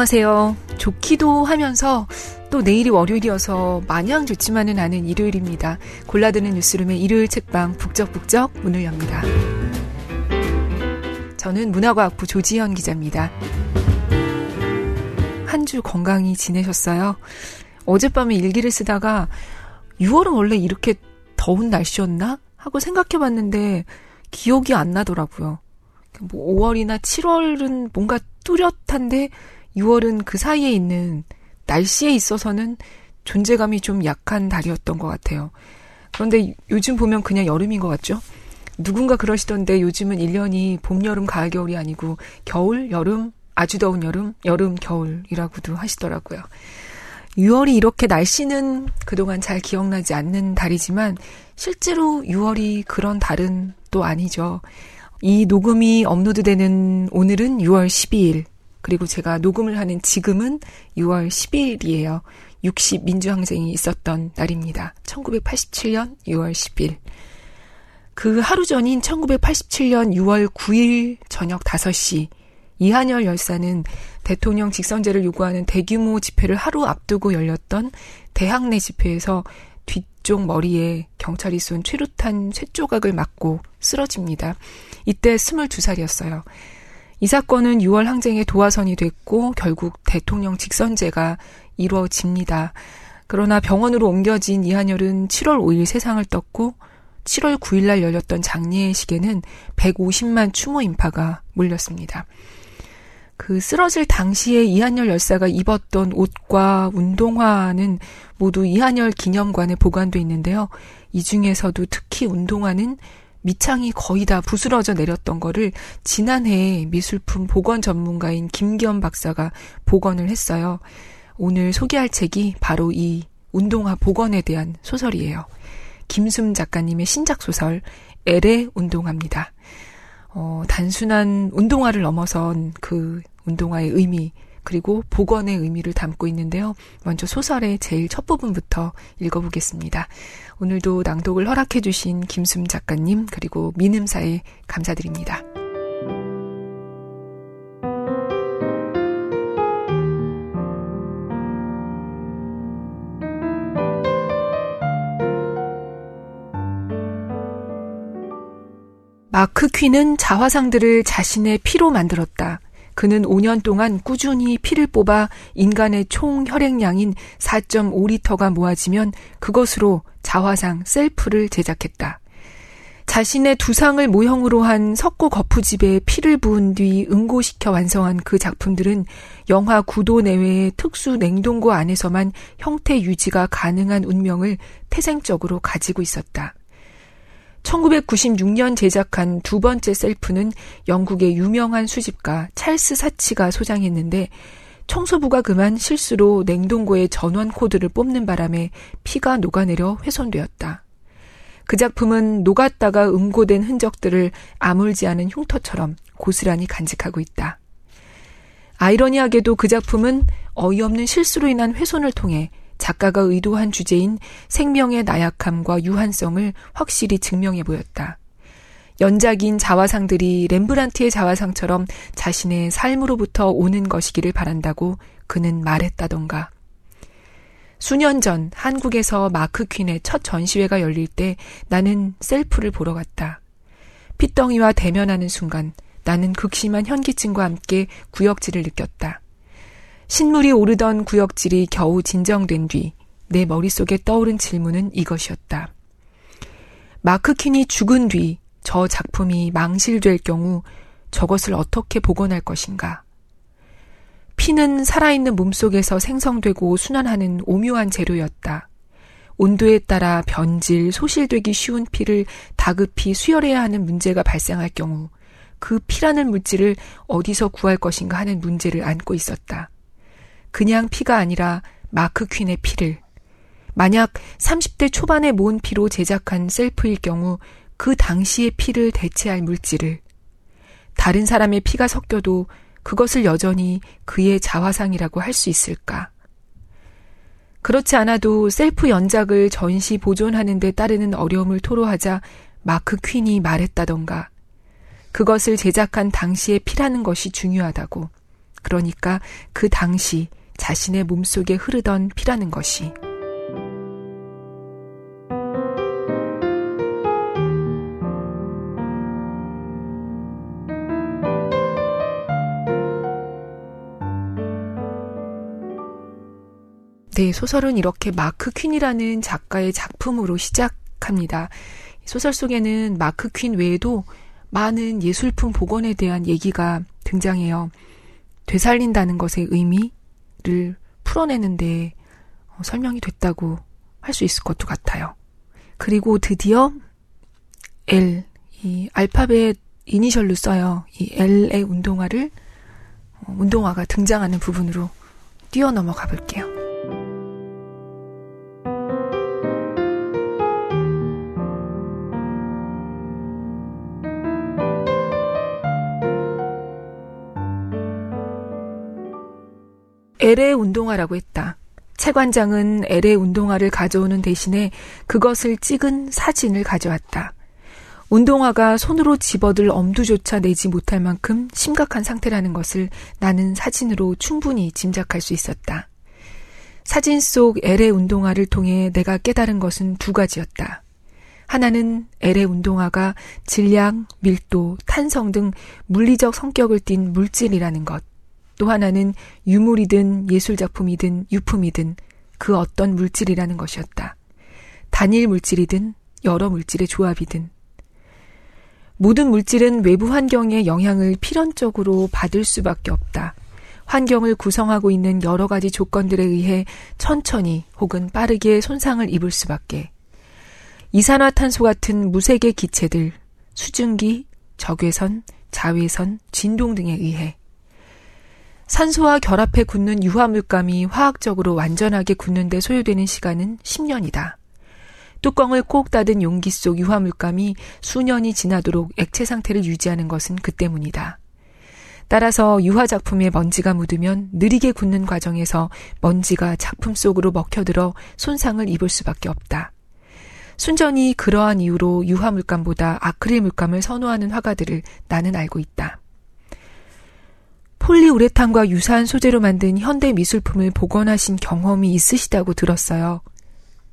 안녕하세요. 좋기도 하면서 또 내일이 월요일이어서 마냥 좋지만은 않은 일요일입니다. 골라드는 뉴스룸의 일요일 책방 북적북적 문을 엽니다. 저는 문화과학부 조지현 기자입니다. 한 주 건강히 지내셨어요? 어젯밤에 일기를 쓰다가 6월은 원래 이렇게 더운 날씨였나? 하고 생각해 봤는데 기억이 안 나더라고요. 뭐 5월이나 7월은 뭔가 뚜렷한데 6월은 그 사이에 있는 날씨에 있어서는 존재감이 좀 약한 달이었던 것 같아요. 그런데 요즘 보면 그냥 여름인 것 같죠? 누군가 그러시던데 요즘은 1년이 봄, 여름, 가을, 겨울이 아니고 겨울, 여름, 아주 더운 여름, 여름, 겨울이라고도 하시더라고요. 6월이 이렇게 날씨는 그동안 잘 기억나지 않는 달이지만 실제로 6월이 그런 달은 또 아니죠. 이 녹음이 업로드되는 오늘은 6월 12일. 그리고 제가 녹음을 하는 지금은 6월 10일이에요. 60 민주항쟁이 있었던 날입니다. 1987년 6월 10일. 그 하루 전인 1987년 6월 9일 저녁 5시 이한열 열사는 대통령 직선제를 요구하는 대규모 집회를 하루 앞두고 열렸던 대학 내 집회에서 뒤쪽 머리에 경찰이 쏜 최루탄 쇠조각을 맞고 쓰러집니다. 이때 22살이었어요. 이 사건은 6월 항쟁의 도화선이 됐고 결국 대통령 직선제가 이루어집니다. 그러나 병원으로 옮겨진 이한열은 7월 5일 세상을 떴고 7월 9일 날 열렸던 장례식에는 150만 추모 인파가 몰렸습니다. 그 쓰러질 당시에 이한열 열사가 입었던 옷과 운동화는 모두 이한열 기념관에 보관돼 있는데요. 이 중에서도 특히 운동화는 밑창이 거의 다 부스러져 내렸던 거를 지난해 미술품 복원 전문가인 김기현 박사가 복원을 했어요. 오늘 소개할 책이 바로 이 운동화 복원에 대한 소설이에요. 김숨 작가님의 신작 소설 엘의 운동화입니다. 어, 단순한 운동화를 넘어선 그 운동화의 의미, 그리고 복원의 의미를 담고 있는데요. 먼저 소설의 제일 첫 부분부터 읽어보겠습니다. 오늘도 낭독을 허락해주신 김숨 작가님, 그리고 민음사에 감사드립니다. 마크 퀸은 자화상들을 자신의 피로 만들었다. 그는 5년 동안 꾸준히 피를 뽑아 인간의 총 혈액량인 4.5리터가 모아지면 그것으로 자화상 셀프를 제작했다. 자신의 두상을 모형으로 한 석고 거푸집에 피를 부은 뒤 응고시켜 완성한 그 작품들은 영하 9도 내외의 특수 냉동고 안에서만 형태 유지가 가능한 운명을 태생적으로 가지고 있었다. 1996년 제작한 두 번째 셀프는 영국의 유명한 수집가 찰스 사치가 소장했는데 청소부가 그만 실수로 냉동고의 전원 코드를 뽑는 바람에 피가 녹아내려 훼손되었다. 그 작품은 녹았다가 응고된 흔적들을 아물지 않은 흉터처럼 고스란히 간직하고 있다. 아이러니하게도 그 작품은 어이없는 실수로 인한 훼손을 통해 작가가 의도한 주제인 생명의 나약함과 유한성을 확실히 증명해 보였다. 연작인 자화상들이 렘브란트의 자화상처럼 자신의 삶으로부터 오는 것이기를 바란다고 그는 말했다던가. 수년 전 한국에서 마크 퀸의 첫 전시회가 열릴 때 나는 셀프를 보러 갔다. 핏덩이와 대면하는 순간 나는 극심한 현기증과 함께 구역질을 느꼈다. 신물이 오르던 구역질이 겨우 진정된 뒤 내 머릿속에 떠오른 질문은 이것이었다. 마크 킨이 죽은 뒤 저 작품이 망실될 경우 저것을 어떻게 복원할 것인가? 피는 살아있는 몸속에서 생성되고 순환하는 오묘한 재료였다. 온도에 따라 변질, 소실되기 쉬운 피를 다급히 수혈해야 하는 문제가 발생할 경우 그 피라는 물질을 어디서 구할 것인가 하는 문제를 안고 있었다. 그냥 피가 아니라 마크 퀸의 피를 만약 30대 초반에 모은 피로 제작한 셀프일 경우 그 당시의 피를 대체할 물질을 다른 사람의 피가 섞여도 그것을 여전히 그의 자화상이라고 할 수 있을까? 그렇지 않아도 셀프 연작을 전시 보존하는 데 따르는 어려움을 토로하자 마크 퀸이 말했다던가. 그것을 제작한 당시의 피라는 것이 중요하다고. 그러니까 그 당시 자신의 몸속에 흐르던 피라는 것이. 네, 소설은 이렇게 마크 퀸이라는 작가의 작품으로 시작합니다. 소설 속에는 마크 퀸 외에도 많은 예술품 복원에 대한 얘기가 등장해요. 되살린다는 것의 의미 를 풀어내는데 어, 설명이 됐다고 할 수 있을 것도 같아요. 그리고 드디어 L, 이 알파벳 이니셜로 써요. 이 L의 운동화를, 어, 운동화가 등장하는 부분으로 뛰어넘어가 볼게요. LA 운동화라고 했다. 채관장은 LA 운동화를 가져오는 대신에 그것을 찍은 사진을 가져왔다. 운동화가 손으로 집어들 엄두조차 내지 못할 만큼 심각한 상태라는 것을 나는 사진으로 충분히 짐작할 수 있었다. 사진 속 LA 운동화를 통해 내가 깨달은 것은 두 가지였다. 하나는 LA 운동화가 질량, 밀도, 탄성 등 물리적 성격을 띤 물질이라는 것. 또 하나는 유물이든 예술작품이든 유품이든 그 어떤 물질이라는 것이었다. 단일 물질이든 여러 물질의 조합이든 모든 물질은 외부 환경의 영향을 필연적으로 받을 수밖에 없다. 환경을 구성하고 있는 여러 가지 조건들에 의해 천천히 혹은 빠르게 손상을 입을 수밖에. 이산화탄소 같은 무색의 기체들, 수증기, 적외선, 자외선, 진동 등에 의해 산소와 결합해 굳는 유화물감이 화학적으로 완전하게 굳는데 소요되는 시간은 10년이다. 뚜껑을 꼭 닫은 용기 속 유화물감이 수년이 지나도록 액체 상태를 유지하는 것은 그 때문이다. 따라서 유화 작품에 먼지가 묻으면 느리게 굳는 과정에서 먼지가 작품 속으로 먹혀들어 손상을 입을 수밖에 없다. 순전히 그러한 이유로 유화 물감보다 아크릴 물감을 선호하는 화가들을 나는 알고 있다. 폴리우레탄과 유사한 소재로 만든 현대 미술품을 복원하신 경험이 있으시다고 들었어요.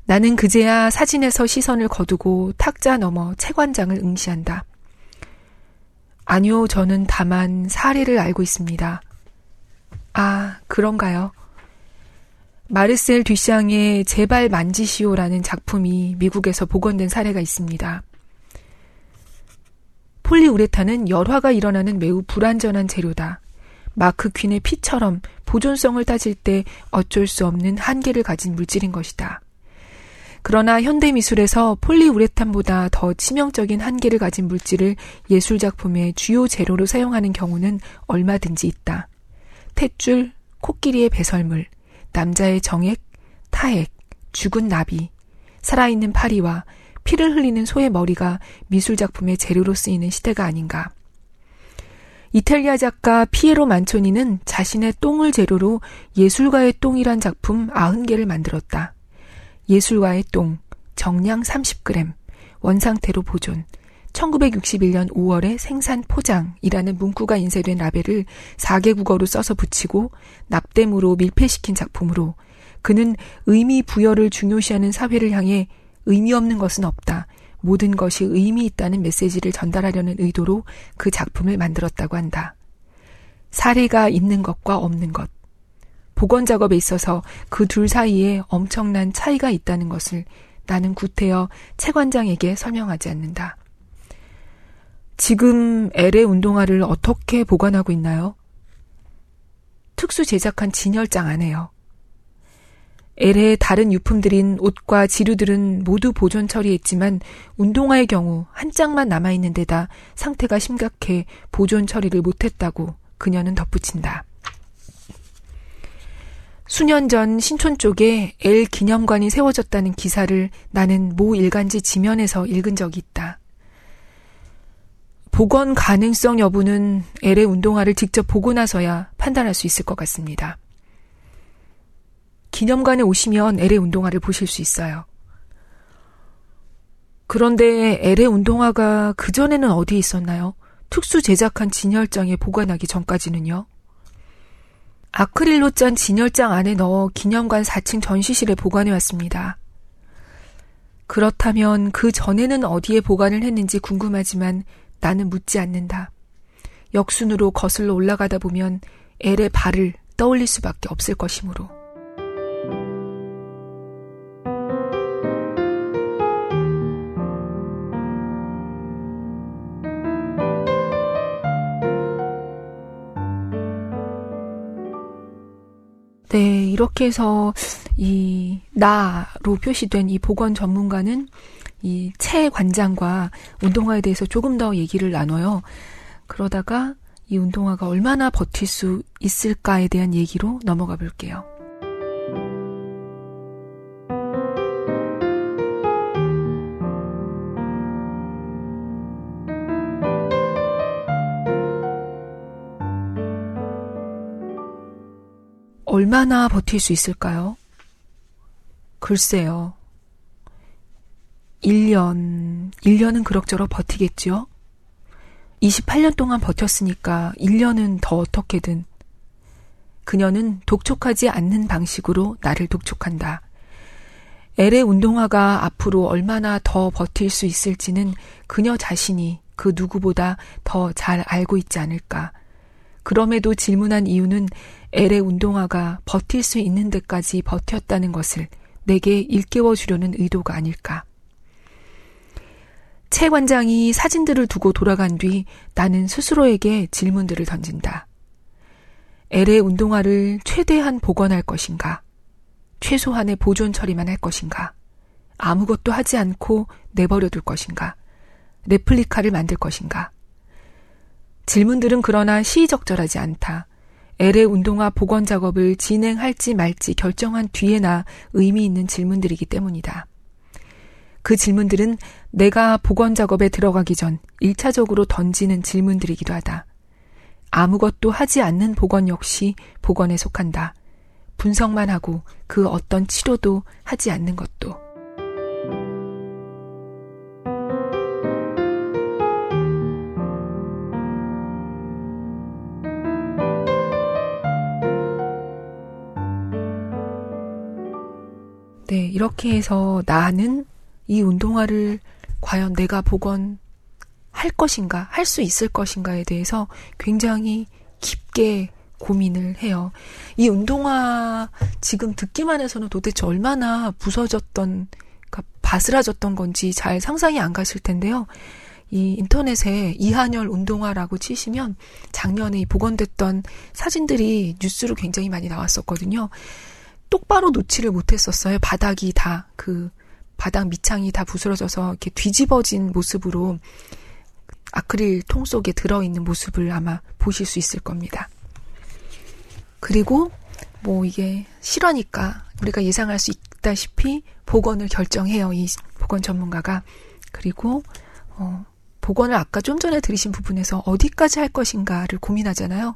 나는 그제야 사진에서 시선을 거두고 탁자 넘어 채관장을 응시한다. 아니요, 저는 다만 사례를 알고 있습니다. 아, 그런가요? 마르셀 듀샹의 제발 만지시오라는 작품이 미국에서 복원된 사례가 있습니다. 폴리우레탄은 열화가 일어나는 매우 불완전한 재료다. 마크 퀸의 피처럼 보존성을 따질 때 어쩔 수 없는 한계를 가진 물질인 것이다. 그러나 현대 미술에서 폴리우레탄보다 더 치명적인 한계를 가진 물질을 예술 작품의 주요 재료로 사용하는 경우는 얼마든지 있다. 탯줄, 코끼리의 배설물, 남자의 정액, 타액, 죽은 나비, 살아있는 파리와 피를 흘리는 소의 머리가 미술 작품의 재료로 쓰이는 시대가 아닌가. 이탈리아 작가 피에로 만초니는 자신의 똥을 재료로 예술가의 똥이란 작품 90개를 만들었다. 예술가의 똥, 정량 30g, 원상태로 보존, 1961년 5월에 생산 포장이라는 문구가 인쇄된 라벨을 4개 국어로 써서 붙이고 납땜으로 밀폐시킨 작품으로 그는 의미 부여를 중요시하는 사회를 향해 의미 없는 것은 없다. 모든 것이 의미 있다는 메시지를 전달하려는 의도로 그 작품을 만들었다고 한다. 사례가 있는 것과 없는 것. 복원 작업에 있어서 그 둘 사이에 엄청난 차이가 있다는 것을 나는 구태여 채관장에게 설명하지 않는다. 지금 LA 운동화를 어떻게 보관하고 있나요? 특수 제작한 진열장 안에요. 엘의 다른 유품들인 옷과 지류들은 모두 보존 처리했지만 운동화의 경우 한 짝만 남아있는 데다 상태가 심각해 보존 처리를 못했다고 그녀는 덧붙인다. 수년 전 신촌 쪽에 엘 기념관이 세워졌다는 기사를 나는 모 일간지 지면에서 읽은 적이 있다. 복원 가능성 여부는 엘의 운동화를 직접 보고 나서야 판단할 수 있을 것 같습니다. 기념관에 오시면 LA 운동화를 보실 수 있어요. 그런데 LA 운동화가 그전에는 어디에 있었나요? 특수 제작한 진열장에 보관하기 전까지는요? 아크릴로 짠 진열장 안에 넣어 기념관 4층 전시실에 보관해 왔습니다. 그렇다면 그 전에는 어디에 보관을 했는지 궁금하지만 나는 묻지 않는다. 역순으로 거슬러 올라가다 보면 엘의 발을 떠올릴 수밖에 없을 것이므로. 네, 이렇게 해서 이 나로 표시된 이 보건 전문가는 이 채 관장과 운동화에 대해서 조금 더 얘기를 나눠요. 그러다가 이 운동화가 얼마나 버틸 수 있을까에 대한 얘기로 넘어가 볼게요. 얼마나 버틸 수 있을까요? 글쎄요. 1년, 1년은 그럭저럭 버티겠죠? 28년 동안 버텼으니까 1년은 더 어떻게든. 그녀는 독촉하지 않는 방식으로 나를 독촉한다. 엘의 운동화가 앞으로 얼마나 더 버틸 수 있을지는 그녀 자신이 그 누구보다 더 잘 알고 있지 않을까. 그럼에도 질문한 이유는 엘의 운동화가 버틸 수 있는 데까지 버텼다는 것을 내게 일깨워 주려는 의도가 아닐까. 채 관장이 사진들을 두고 돌아간 뒤 나는 스스로에게 질문들을 던진다. 엘의 운동화를 최대한 복원할 것인가? 최소한의 보존 처리만 할 것인가? 아무것도 하지 않고 내버려둘 것인가? 레플리카를 만들 것인가? 질문들은 그러나 시의적절하지 않다. 엘의 운동화 복원 작업을 진행할지 말지 결정한 뒤에나 의미 있는 질문들이기 때문이다. 그 질문들은 내가 복원 작업에 들어가기 전 1차적으로 던지는 질문들이기도 하다. 아무것도 하지 않는 복원 역시 복원에 속한다. 분석만 하고 그 어떤 치료도 하지 않는 것도. 네, 이렇게 해서 나는 이 운동화를 과연 내가 복원 할 것인가, 할 수 있을 것인가에 대해서 굉장히 깊게 고민을 해요. 이 운동화 지금 듣기만 해서는 도대체 얼마나 부서졌던, 그러니까 바스라졌던 건지 잘 상상이 안 가실 텐데요. 이 인터넷에 이한열 운동화라고 치시면 작년에 복원됐던 사진들이 뉴스로 굉장히 많이 나왔었거든요. 똑바로 놓지를 못했었어요. 바닥이 다 그 바닥 밑창이 다 부스러져서 이렇게 뒤집어진 모습으로 아크릴 통 속에 들어있는 모습을 아마 보실 수 있을 겁니다. 그리고 뭐 이게 실화니까 우리가 예상할 수 있다시피 복원을 결정해요. 이 복원 전문가가. 그리고 어 복원을 아까 좀 전에 들으신 부분에서 어디까지 할 것인가를 고민하잖아요.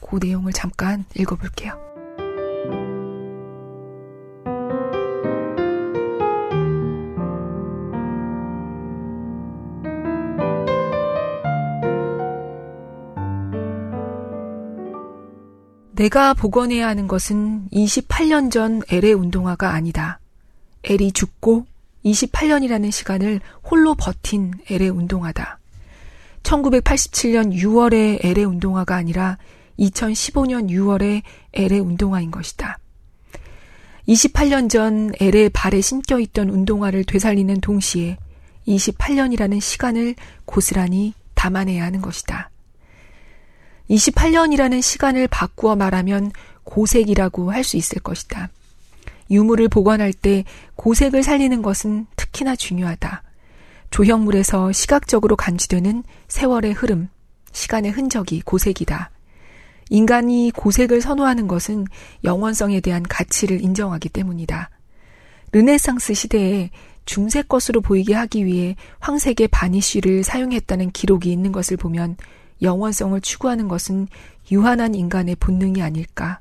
그 내용을 잠깐 읽어볼게요. 내가 복원해야 하는 것은 28년 전 엘의 운동화가 아니다. 엘이 죽고 28년이라는 시간을 홀로 버틴 엘의 운동화다. 1987년 6월의 엘의 운동화가 아니라 2015년 6월의 엘의 운동화인 것이다. 28년 전 엘의 발에 신겨 있던 운동화를 되살리는 동시에 28년이라는 시간을 고스란히 담아내야 하는 것이다. 28년이라는 시간을 바꾸어 말하면 고색이라고 할 수 있을 것이다. 유물을 복원할 때 고색을 살리는 것은 특히나 중요하다. 조형물에서 시각적으로 간지되는 세월의 흐름, 시간의 흔적이 고색이다. 인간이 고색을 선호하는 것은 영원성에 대한 가치를 인정하기 때문이다. 르네상스 시대에 중색 것으로 보이게 하기 위해 황색의 바니쉬를 사용했다는 기록이 있는 것을 보면 영원성을 추구하는 것은 유한한 인간의 본능이 아닐까.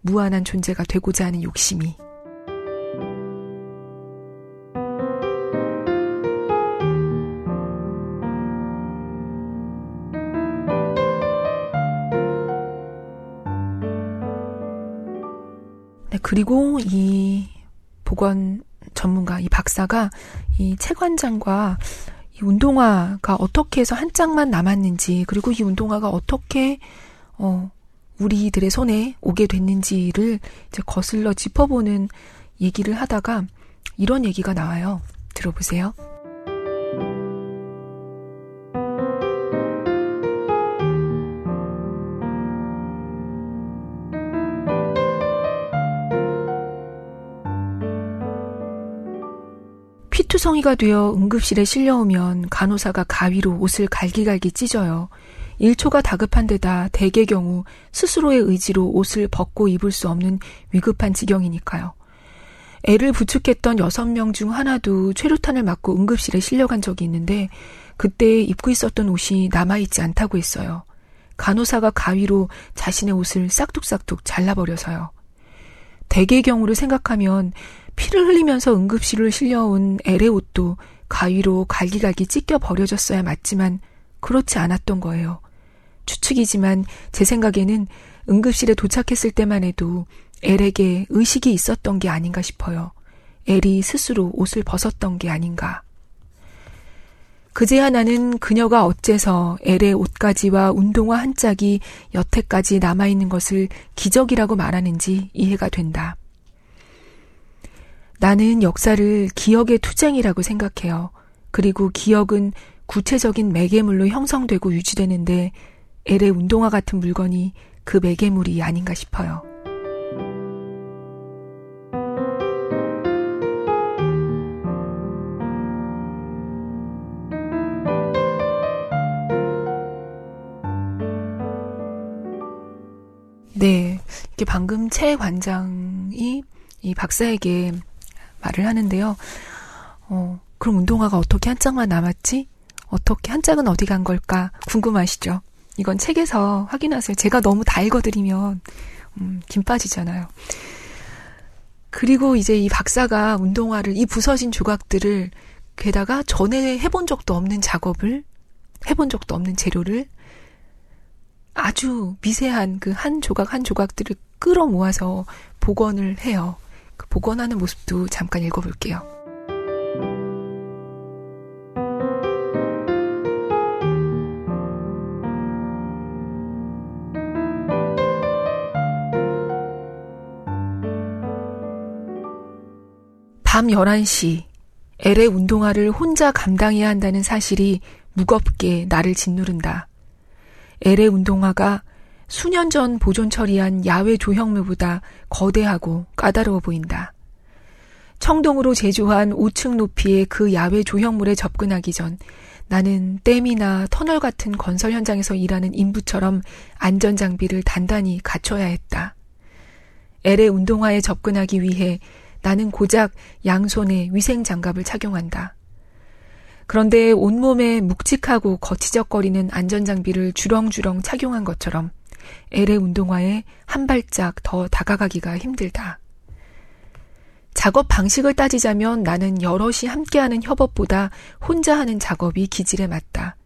무한한 존재가 되고자 하는 욕심이. 그리고 이 보건 전문가, 이 박사가 이 체관장과 이 운동화가 어떻게 해서 한 짝만 남았는지, 그리고 이 운동화가 어떻게, 어, 우리들의 손에 오게 됐는지를 이제 거슬러 짚어보는 얘기를 하다가 이런 얘기가 나와요. 들어보세요. 투성이가 되어 응급실에 실려오면 간호사가 가위로 옷을 갈기갈기 찢어요. 1초가 다급한 데다 대개 경우 스스로의 의지로 옷을 벗고 입을 수 없는 위급한 지경이니까요. 애를 부축했던 6명 중 하나도 최루탄을 맞고 응급실에 실려간 적이 있는데 그때 입고 있었던 옷이 남아있지 않다고 했어요. 간호사가 가위로 자신의 옷을 싹둑싹둑 잘라버려서요. 대개 경우를 생각하면 피를 흘리면서 응급실을 실려온 엘의 옷도 가위로 갈기갈기 찢겨 버려졌어야 맞지만 그렇지 않았던 거예요. 추측이지만 제 생각에는 응급실에 도착했을 때만 해도 엘에게 의식이 있었던 게 아닌가 싶어요. 엘이 스스로 옷을 벗었던 게 아닌가. 그제야 나는 그녀가 어째서 엘의 옷가지와 운동화 한 짝이 여태까지 남아있는 것을 기적이라고 말하는지 이해가 된다. 나는 역사를 기억의 투쟁이라고 생각해요. 그리고 기억은 구체적인 매개물로 형성되고 유지되는데 엘의 운동화 같은 물건이 그 매개물이 아닌가 싶어요. 네. 이게 방금 최 관장이 이 박사에게 말을 하는데요. 어, 그럼 운동화가 어떻게 한 짝만 남았지? 어떻게 한 짝은 어디 간 걸까? 궁금하시죠? 이건 책에서 확인하세요. 제가 너무 다 읽어드리면, 음, 김 빠지잖아요. 그리고 이제 이 박사가 운동화를, 이 부서진 조각들을, 게다가 전에 해본 적도 없는 작업을, 해본 적도 없는 재료를 아주 미세한 그 한 조각 한 조각들을 끌어 모아서 복원을 해요. 그 복원하는 모습도 잠깐 읽어볼게요. 밤 11시, 엘의 운동화를 혼자 감당해야 한다는 사실이 무겁게 나를 짓누른다. 엘의 운동화가 수년 전 보존 처리한 야외 조형물보다 거대하고 까다로워 보인다. 청동으로 제조한 5층 높이의 그 야외 조형물에 접근하기 전 나는 댐이나 터널 같은 건설 현장에서 일하는 인부처럼 안전 장비를 단단히 갖춰야 했다. 엘의 운동화에 접근하기 위해 나는 고작 양손에 위생 장갑을 착용한다. 그런데 온몸에 묵직하고 거치적거리는 안전장비를 주렁주렁 착용한 것처럼 엘의 운동화에 한 발짝 더 다가가기가 힘들다. 작업 방식을 따지자면 나는 여럿이 함께하는 협업보다 혼자 하는 작업이 기질에 맞다.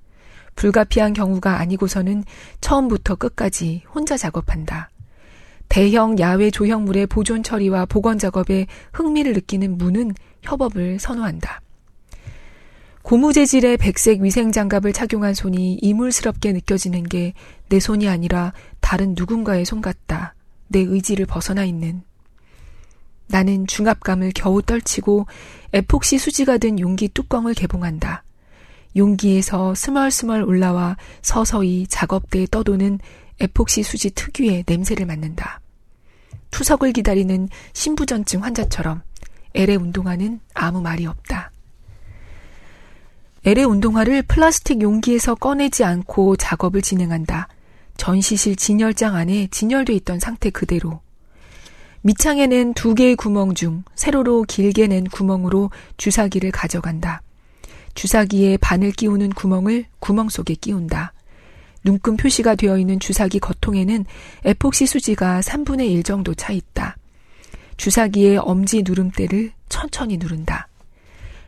불가피한 경우가 아니고서는 처음부터 끝까지 혼자 작업한다. 대형 야외 조형물의 보존 처리와 복원 작업에 흥미를 느끼는 무는 협업을 선호한다. 고무 재질의 백색 위생 장갑을 착용한 손이 이물스럽게 느껴지는 게 내 손이 아니라 다른 누군가의 손 같다. 내 의지를 벗어나 있는. 나는 중압감을 겨우 떨치고 에폭시 수지가 든 용기 뚜껑을 개봉한다. 용기에서 스멀스멀 올라와 서서히 작업대에 떠도는 에폭시 수지 특유의 냄새를 맡는다. 투석을 기다리는 신부전증 환자처럼 엘의 운동화는 아무 말이 없다. 엘의 운동화를 플라스틱 용기에서 꺼내지 않고 작업을 진행한다. 전시실 진열장 안에 진열돼 있던 상태 그대로. 밑창에 는두 개의 구멍 중 세로로 길게 낸 구멍으로 주사기를 가져간다. 주사기에 바늘 끼우는 구멍을 구멍 속에 끼운다. 눈금 표시가 되어 있는 주사기 겉통에는 에폭시 수지가 3분의 1 정도 차 있다. 주사기의 엄지 누름대를 천천히 누른다.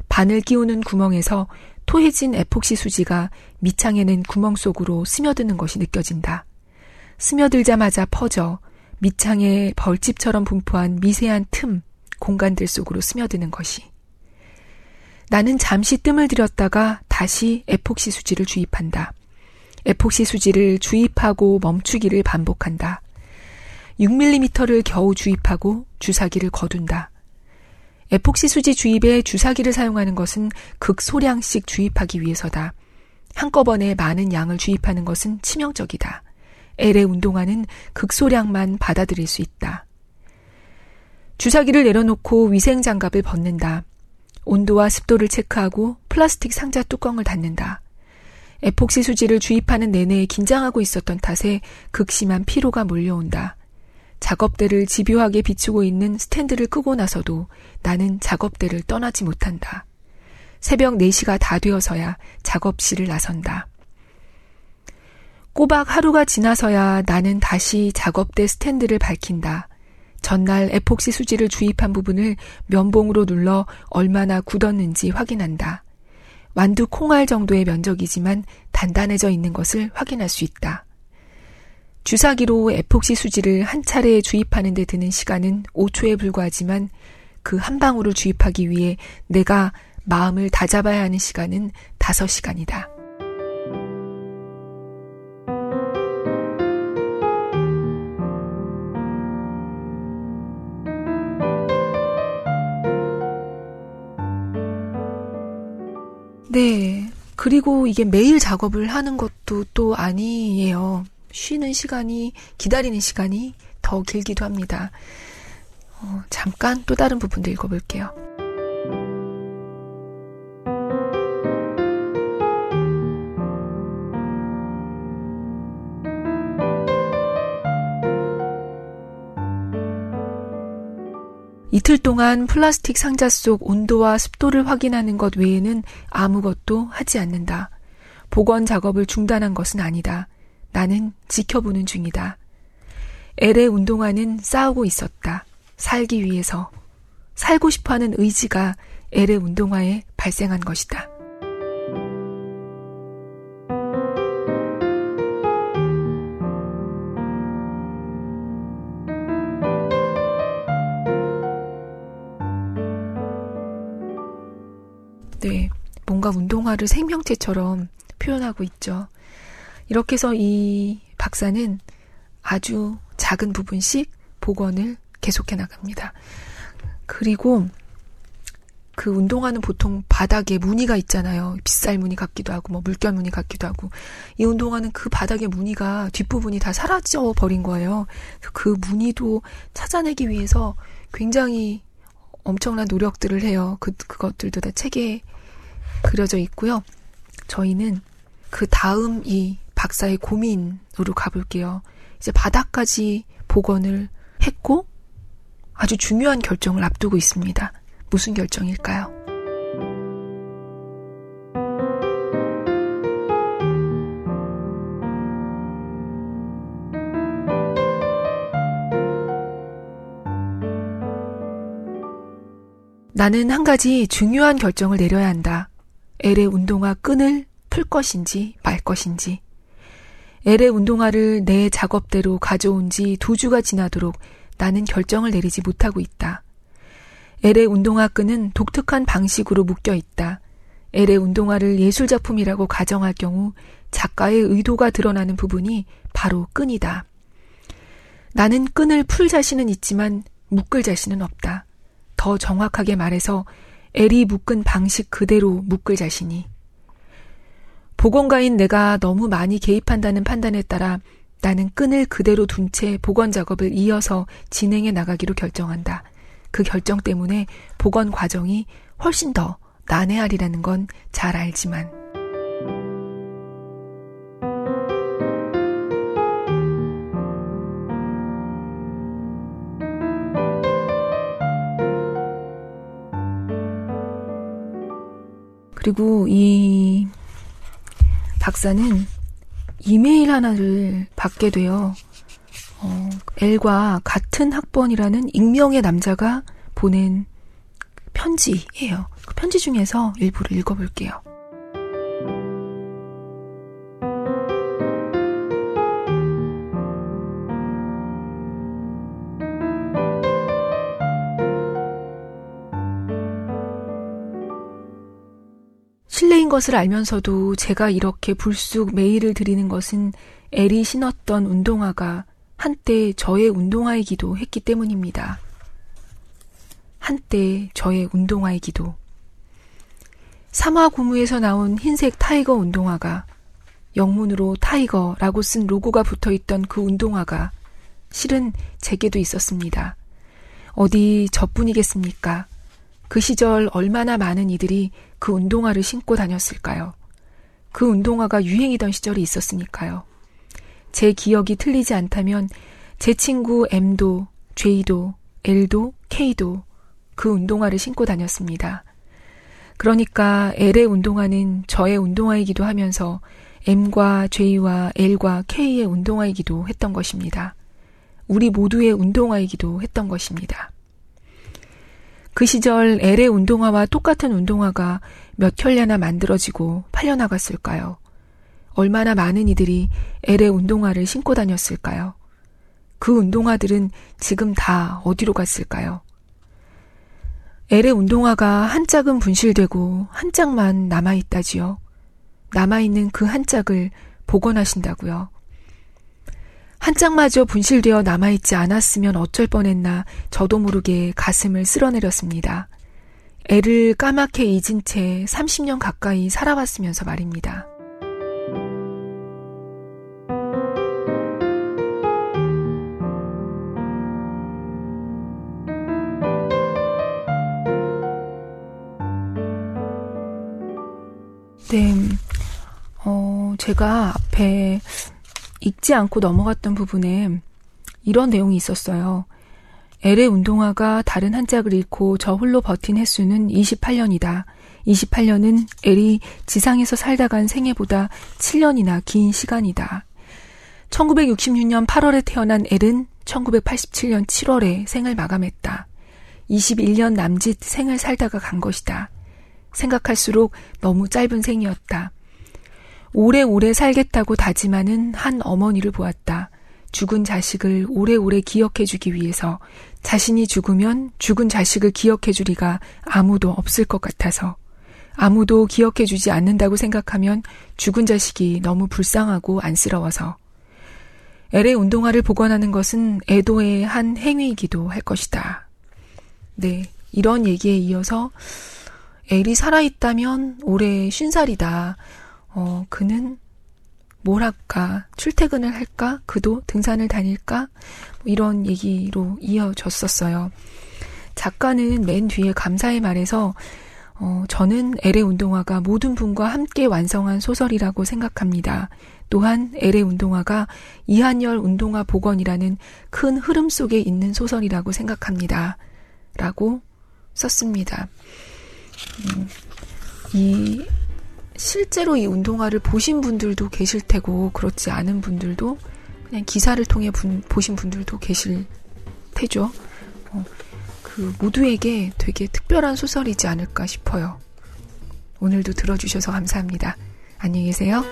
바늘 끼우는 구멍에서 토해진 에폭시 수지가 밑창에 난 구멍 속으로 스며드는 것이 느껴진다. 스며들자마자 퍼져 밑창에 벌집처럼 분포한 미세한 틈, 공간들 속으로 스며드는 것이. 나는 잠시 뜸을 들였다가 다시 에폭시 수지를 주입한다. 에폭시 수지를 주입하고 멈추기를 반복한다. 6mm를 겨우 주입하고 주사기를 거둔다. 에폭시 수지 주입에 주사기를 사용하는 것은 극소량씩 주입하기 위해서다. 한꺼번에 많은 양을 주입하는 것은 치명적이다. L의 운동화는 극소량만 받아들일 수 있다. 주사기를 내려놓고 위생 장갑을 벗는다. 온도와 습도를 체크하고 플라스틱 상자 뚜껑을 닫는다. 에폭시 수지를 주입하는 내내 긴장하고 있었던 탓에 극심한 피로가 몰려온다. 작업대를 집요하게 비추고 있는 스탠드를 끄고 나서도 나는 작업대를 떠나지 못한다. 새벽 4시가 다 되어서야 작업실을 나선다. 꼬박 하루가 지나서야 나는 다시 작업대 스탠드를 밝힌다. 전날 에폭시 수지를 주입한 부분을 면봉으로 눌러 얼마나 굳었는지 확인한다. 완두 콩알 정도의 면적이지만 단단해져 있는 것을 확인할 수 있다. 주사기로 에폭시 수지를 한 차례 주입하는 데 드는 시간은 5초에 불과하지만 그 한 방울을 주입하기 위해 내가 마음을 다잡아야 하는 시간은 5시간이다. 네. 그리고 이게 매일 작업을 하는 것도 또 아니에요. 쉬는 시간이, 기다리는 시간이 더 길기도 합니다. 어, 잠깐 또 다른 부분도 읽어볼게요. 이틀 동안 플라스틱 상자 속 온도와 습도를 확인하는 것 외에는 아무것도 하지 않는다. 복원 작업을 중단한 것은 아니다. 나는 지켜보는 중이다. 엘의 운동화는 싸우고 있었다. 살기 위해서. 살고 싶어 하는 의지가 엘의 운동화에 발생한 것이다. 네. 뭔가 운동화를 생명체처럼 표현하고 있죠. 이렇게 해서 이 박사는 아주 작은 부분씩 복원을 계속해 나갑니다. 그리고 그 운동화는 보통 바닥에 무늬가 있잖아요. 빗살 무늬 같기도 하고, 뭐 물결 무늬 같기도 하고. 이 운동화는 그 바닥에 무늬가 뒷부분이 다 사라져 버린 거예요. 그 무늬도 찾아내기 위해서 굉장히 엄청난 노력들을 해요. 그, 그것들도 다 책에 그려져 있고요. 저희는 그 다음 이 박사의 고민으로 가볼게요. 이제 바닥까지 복원을 했고 아주 중요한 결정을 앞두고 있습니다. 무슨 결정일까요? 나는 한 가지 중요한 결정을 내려야 한다. 엘의 운동화 끈을 풀 것인지 말 것인지. 엘의 운동화를 내 작업대로 가져온 지 두 주가 지나도록 나는 결정을 내리지 못하고 있다. 엘의 운동화 끈은 독특한 방식으로 묶여 있다. 엘의 운동화를 예술작품이라고 가정할 경우 작가의 의도가 드러나는 부분이 바로 끈이다. 나는 끈을 풀 자신은 있지만 묶을 자신은 없다. 더 정확하게 말해서 엘이 묶은 방식 그대로 묶을 자신이. 보건가인 내가 너무 많이 개입한다는 판단에 따라 나는 끈을 그대로 둔 채 복원 작업을 이어서 진행해 나가기로 결정한다. 그 결정 때문에 복원 과정이 훨씬 더 난해하리라는 건 잘 알지만. 그리고 이 박사는 이메일 하나를 받게 돼요. 어, 엘과 같은 학번이라는 익명의 남자가 보낸 편지예요. 그 편지 중에서 일부를 읽어볼게요. 실례인 것을 알면서도 제가 이렇게 불쑥 메일을 드리는 것은 L이 신었던 운동화가 한때 저의 운동화이기도 했기 때문입니다. 한때 저의 운동화이기도. 삼화 고무에서 나온 흰색 타이거 운동화가 영문으로 타이거라고 쓴 로고가 붙어 있던 그 운동화가 실은 제게도 있었습니다. 어디 저뿐이겠습니까? 그 시절 얼마나 많은 이들이 그 운동화를 신고 다녔을까요? 그 운동화가 유행이던 시절이 있었으니까요. 제 기억이 틀리지 않다면 제 친구 M도, J도, L도, K도 그 운동화를 신고 다녔습니다. 그러니까 L의 운동화는 저의 운동화이기도 하면서 M과 J와 L과 K의 운동화이기도 했던 것입니다. 우리 모두의 운동화이기도 했던 것입니다. 그 시절 L의 운동화와 똑같은 운동화가 몇 켤레나 만들어지고 팔려나갔을까요? 얼마나 많은 이들이 L의 운동화를 신고 다녔을까요? 그 운동화들은 지금 다 어디로 갔을까요? L의 운동화가 한 짝은 분실되고 한 짝만 남아있다지요. 남아있는 그 한 짝을 복원하신다고요. 한 짝마저 분실되어 남아있지 않았으면 어쩔 뻔했나 저도 모르게 가슴을 쓸어내렸습니다. 애를 까맣게 잊은 채 30년 가까이 살아왔으면서 말입니다. 네, 어, 제가 앞에 읽지 않고 넘어갔던 부분에 이런 내용이 있었어요. 엘의 운동화가 다른 한 짝을 잃고 저 홀로 버틴 횟수는 28년이다. 28년은 엘이 지상에서 살다 간 생애보다 7년이나 긴 시간이다. 1966년 8월에 태어난 엘은 1987년 7월에 생을 마감했다. 21년 남짓 생을 살다가 간 것이다. 생각할수록 너무 짧은 생이었다. 오래오래 살겠다고 다짐하는 한 어머니를 보았다. 죽은 자식을 오래오래 기억해주기 위해서 자신이 죽으면 죽은 자식을 기억해주리가 아무도 없을 것 같아서 아무도 기억해주지 않는다고 생각하면 죽은 자식이 너무 불쌍하고 안쓰러워서 엘의 운동화를 복원하는 것은 애도의 한 행위이기도 할 것이다. 네, 이런 얘기에 이어서 엘이 살아있다면 올해 쉰살이다. 어, 그는 뭘 할까? 출퇴근을 할까? 그도 등산을 다닐까? 뭐 이런 얘기로 이어졌었어요. 작가는 맨 뒤에 감사의 말에서 어, 저는 엘의 운동화가 모든 분과 함께 완성한 소설이라고 생각합니다. 또한 엘의 운동화가 이한열 운동화 복원이라는 큰 흐름 속에 있는 소설이라고 생각합니다. 라고 썼습니다. 음, 이 실제로 이 운동화를 보신 분들도 계실 테고 그렇지 않은 분들도 그냥 기사를 통해 분, 보신 분들도 계실 테죠. 어, 그 모두에게 되게 특별한 소설이지 않을까 싶어요. 오늘도 들어주셔서 감사합니다. 안녕히 계세요.